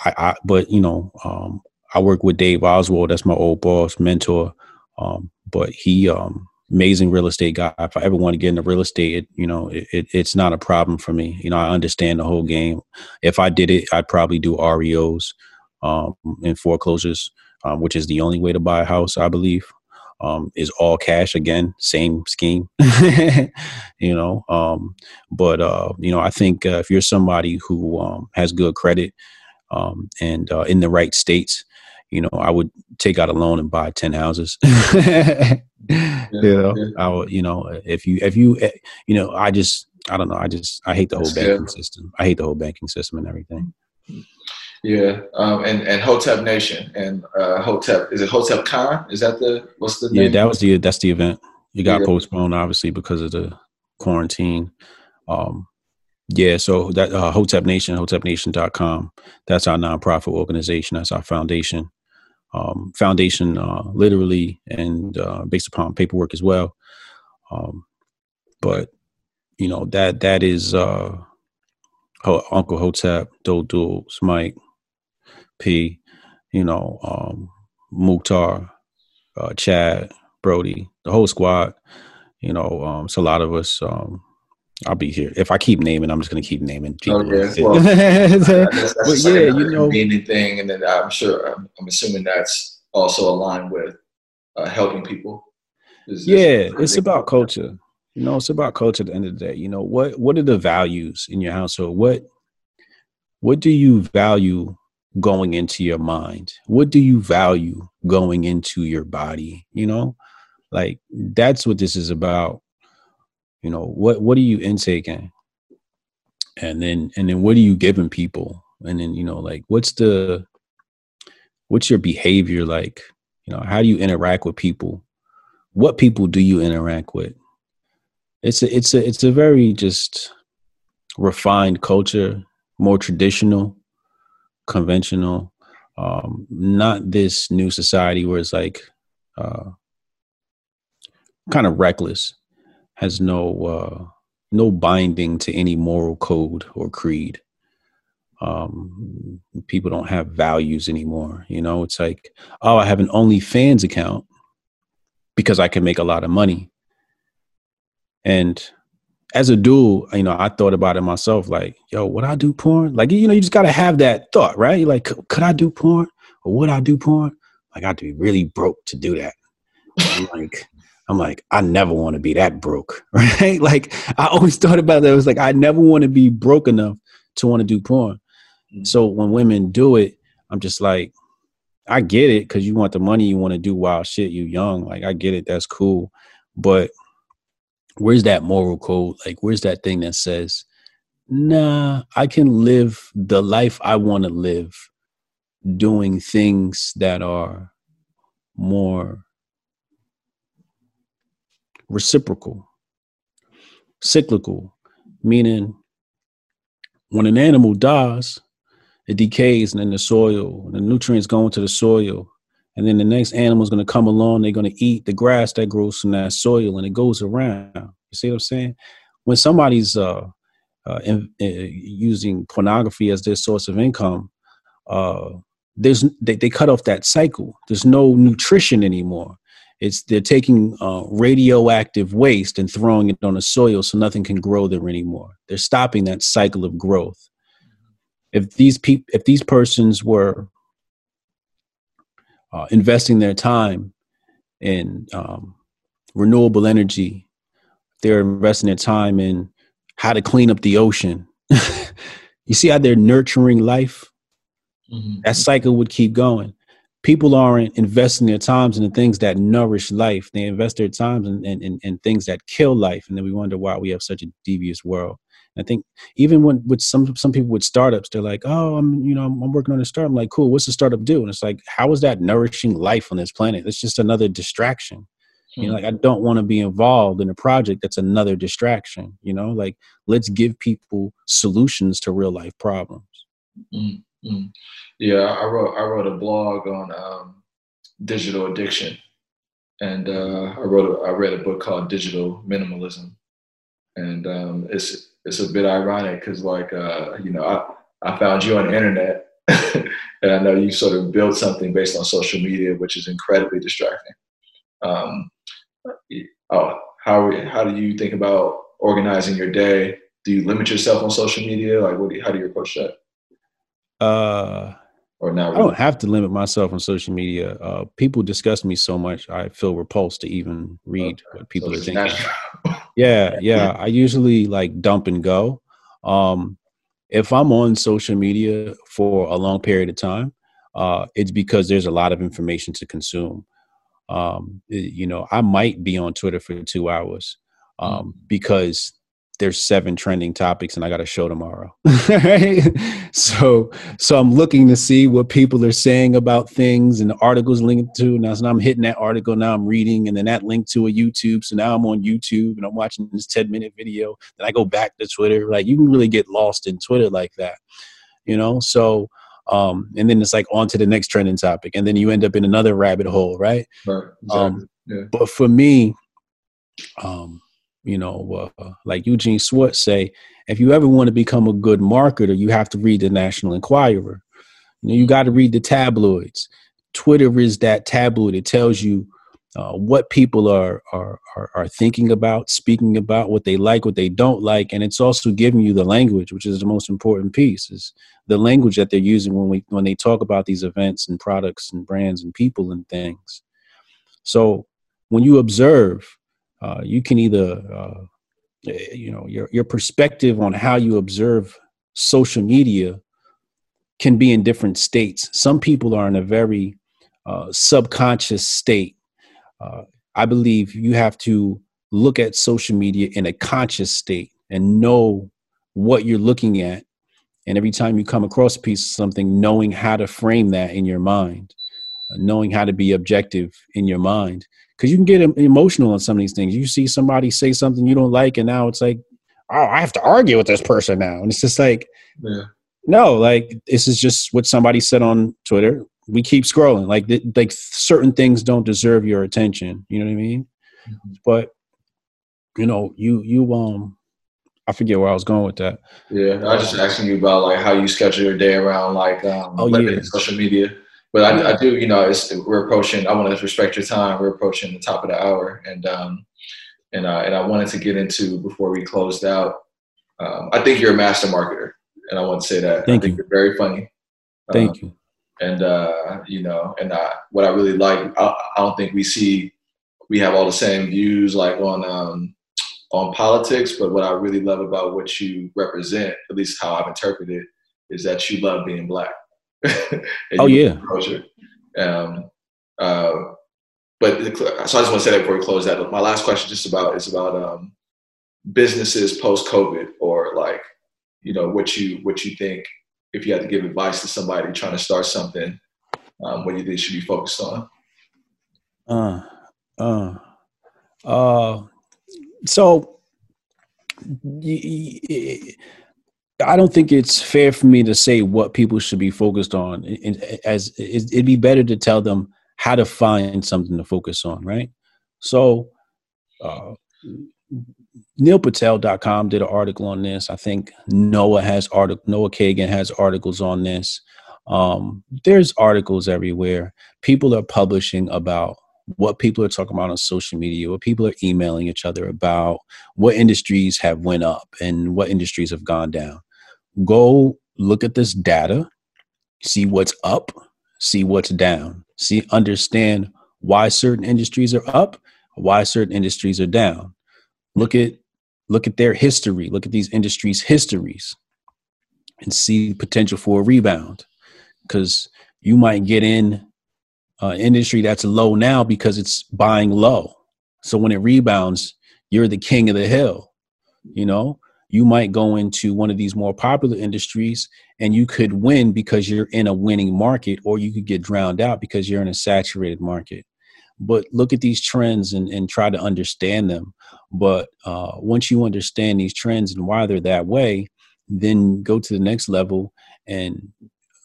I, I but you know, um, I work with Dave Oswald. That's my old boss, mentor. Um, but he, um, amazing real estate guy. If I ever want to get into real estate, it, you know, it, it, it's not a problem for me. You know, I understand the whole game. If I did it, I'd probably do REOs um, and foreclosures, um, which is the only way to buy a house, I believe um, is all cash again, same scheme, (laughs) you know. Um, but uh, you know, I think uh, if you're somebody who um, has good credit um, and uh, in the right states, you know, I would take out a loan and buy ten houses. (laughs) yeah, you know, yeah. I would, you know, if you if you eh, you know, I just I don't know, I just I hate the whole That's banking good. system. I hate the whole banking system and everything. Yeah, um, and and Hotep Nation and uh, Hotep is it Hotep Con? Is that the what's the name? Yeah, that was the that's the event. It got yeah. postponed obviously because of the quarantine. Um, yeah, so that uh, Hotep Nation, HotepNation.com. That's our nonprofit organization. That's our foundation. Um, foundation, uh, literally, and uh, based upon paperwork as well. Um, but you know that that is uh, Uncle Hotep, Do Duels, Mike, P, you know, um, Mukhtar, uh, Chad, Brody, the whole squad. You know, um, it's a lot of us. Um, I'll be here. If I keep naming, I'm just going to keep naming people. Okay, well, (laughs) that's, that's but yeah, you know, anything, and then I'm sure I'm, I'm, assuming that's also aligned with uh, helping people. Is, yeah, it's about culture. You know, it's about culture. At the end of the day, you know what what are the values in your household? What what do you value going into your mind? What do you value going into your body? You know, like that's what this is about. You know, what what are you intaking? And then and then what are you giving people? And then, you know, like what's the what's your behavior like? You know, how do you interact with people? What people do you interact with? It's a it's a it's a very just refined culture, more traditional conventional, um, not this new society where it's like uh, kind of reckless, has no uh, no binding to any moral code or creed. Um, people don't have values anymore. You know, it's like, oh, I have an OnlyFans account because I can make a lot of money. And as a dude, you know, I thought about it myself, like, yo, would I do porn? Like, you know, you just gotta have that thought, right? You're like, could I do porn? Or would I do porn? Like, I have to be really broke to do that. I'm (laughs) like, I'm like, I never want to be that broke, (laughs) right? Like, I always thought about that. It was like, I never want to be broke enough to want to do porn. Mm-hmm. So when women do it, I'm just like, I get it because you want the money, you want to do wild shit, you young. Like, I get it, that's cool. But where's that moral code? Like, where's that thing that says, nah, I can live the life I want to live doing things that are more reciprocal, cyclical, meaning when an animal dies, it decays and then the soil, and the nutrients go into the soil, and then the next animal is going to come along. They're going to eat the grass that grows from that soil, and it goes around. You see what I'm saying? When somebody's uh, uh, in, uh, using pornography as their source of income, uh, there's they, they cut off that cycle. There's no nutrition anymore. It's they're taking uh, radioactive waste and throwing it on the soil so nothing can grow there anymore. They're stopping that cycle of growth. If these people, if these persons were uh, investing their time in um, renewable energy. They're investing their time in how to clean up the ocean. (laughs) you see how they're nurturing life? Mm-hmm. That cycle would keep going. people aren't investing their times in the things that nourish life. They invest their times in, in, in, in things that kill life. And then we wonder why we have such a devious world. I think even when with some some people with startups, they're like, "Oh, I'm you know I'm working on a startup." I'm like, "Cool, what's the startup do?" And it's like, "How is that nourishing life on this planet? It's just another distraction." Hmm. You know, like I don't want to be involved in a project that's another distraction. You know, like let's give people solutions to real life problems. Mm-hmm. Yeah, I wrote I wrote a blog on um, digital addiction, and uh, I wrote a, I read a book called Digital Minimalism, and um, it's it's a bit ironic because like uh, you know I I found you on the internet, (laughs) and I know you sort of built something based on social media, which is incredibly distracting. Um, oh, how how do you think about organizing your day? Do you limit yourself on social media? Like, what do you, how do you approach that? Uh, or not? Really? I don't have to limit myself on social media. Uh, people discuss me so much, I feel repulsed to even read okay. what people so are thinking. (laughs) yeah, yeah. I usually like dump and go. Um, if I'm on social media for a long period of time, uh, it's because there's a lot of information to consume. Um, you know, I might be on Twitter for two hours um, mm. because there's seven trending topics and I got a show tomorrow. (laughs) so so I'm looking to see what people are saying about things and the articles linked to. Now so now I'm hitting that article, now I'm reading, and then that link to a YouTube. So now I'm on YouTube and I'm watching this 10 minute video. Then I go back to Twitter. Like you can really get lost in Twitter like that. You know? So um, and then it's like on to the next trending topic. And then you end up in another rabbit hole, right? Right. Exactly. Um, yeah. but for me, um, you know, uh, like Eugene Schwartz say, if you ever want to become a good marketer, you have to read the National Enquirer. You, know, you got to read the tabloids. Twitter is that tabloid. It tells you uh, what people are, are, are are thinking about, speaking about, what they like, what they don't like, and it's also giving you the language, which is the most important piece. Is the language that they're using when we when they talk about these events and products and brands and people and things. So when you observe uh, you can either uh, eh, you know your your perspective on how you observe social media can be in different states. Some people are in a very uh, subconscious state. Uh, I believe you have to look at social media in a conscious state and know what you're looking at. And every time you come across a piece of something, knowing how to frame that in your mind, uh, knowing how to be objective in your mind because you can get emotional on some of these things. You see somebody say something you don't like, and now it's like, oh, I have to argue with this person now, and it's just like, yeah. no, like this is just what somebody said on Twitter. We keep scrolling, like th- like certain things don't deserve your attention. You know what I mean? Mm-hmm. But you know, you you um. I forget where I was going with that. Yeah, I was just asking you about like how you schedule your day around like um, oh, yeah. social media. But I, I, do, you know, we're approaching. I want to respect your time. We're approaching the top of the hour, and um, and uh, and I wanted to get into before we closed out. Um, I think you're a master marketer, and I want to say that. Thank I think you. are very funny. Thank um, you. And uh, you know, and uh, what I really like, I, I, don't think we see we have all the same views like on um, on politics, but what I really love about what you represent, at least how I've interpreted, is that you love being black. (laughs) oh yeah. Um, uh, but the, so I just want to say that before we close that. My last question, just about, is about um, businesses post COVID, or like, you know, what you what you think if you had to give advice to somebody trying to start something, um, what do you think should be focused on? Uh, uh, uh. So. Y- y- I don't think it's fair for me to say what people should be focused on. As it'd be better to tell them how to find something to focus on, right? So, uh, NeilPatel.com did an article on this. I think Noah has article. Noah Kagan has articles on this. Um, there's articles everywhere. People are publishing about what people are talking about on social media, what people are emailing each other about, what industries have went up and what industries have gone down go look at this data, see what's up, see what's down, see, understand why certain industries are up, why certain industries are down. Look at look at their history, look at these industries' histories, and see potential for a rebound. Because you might get in an industry that's low now because it's buying low. So when it rebounds, you're the king of the hill. You know, you might go into one of these more popular industries and you could win because you're in a winning market, or you could get drowned out because you're in a saturated market. But look at these trends and, and try to understand them. But uh, once you understand these trends and why they're that way, then go to the next level and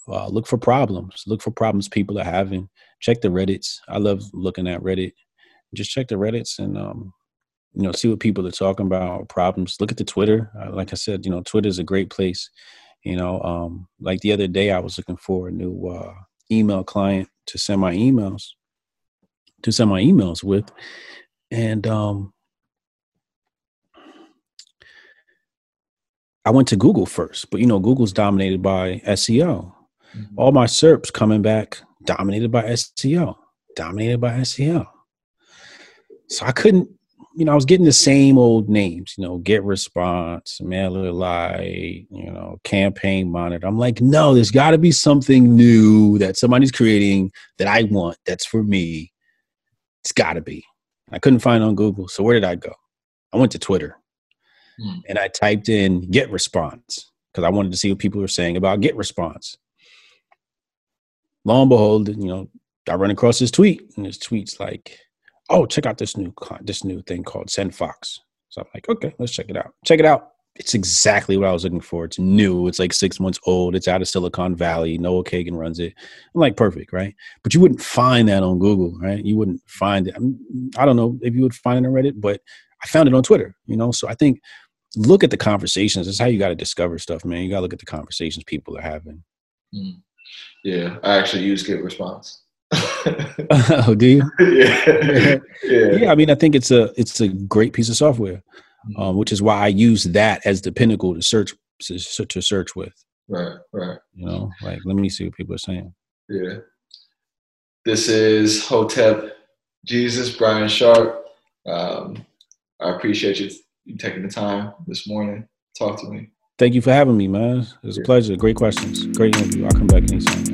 uh, look for problems. Look for problems people are having. Check the Reddits. I love looking at Reddit. Just check the Reddits and um, you know see what people are talking about problems. Look at the Twitter. Uh, like I said, you know Twitter is a great place. You know, um, like the other day I was looking for a new uh, email client to send my emails to send my emails with, and um, I went to Google first, but you know Google's dominated by SEO. Mm-hmm. All my SERPs coming back dominated by SEO, dominated by SEO. So I couldn't, you know, I was getting the same old names, you know, Get Response, MailerLite, you know, Campaign Monitor. I'm like, no, there's got to be something new that somebody's creating that I want. That's for me. It's got to be. I couldn't find on Google. So where did I go? I went to Twitter hmm. and I typed in Get Response because I wanted to see what people were saying about Get Response lo and behold, you know, I run across this tweet, and this tweet's like, "Oh, check out this new this new thing called SendFox." So I'm like, "Okay, let's check it out. Check it out. It's exactly what I was looking for. It's new. It's like six months old. It's out of Silicon Valley. Noah Kagan runs it. I'm like, perfect, right? But you wouldn't find that on Google, right? You wouldn't find it. I don't know if you would find it on Reddit, but I found it on Twitter. You know, so I think look at the conversations. That's how you got to discover stuff, man. You got to look at the conversations people are having. Mm. Yeah, I actually use Get Response. (laughs) oh, do you? (laughs) yeah. yeah. Yeah. I mean, I think it's a it's a great piece of software, mm-hmm. um, which is why I use that as the pinnacle to search to, to search with. Right. Right. You know, like let me see what people are saying. Yeah. This is Hotep Jesus Brian Sharp. Um, I appreciate you, you taking the time this morning. Talk to me. Thank you for having me, man. It was a pleasure. Great questions. Great interview. I'll come back anytime.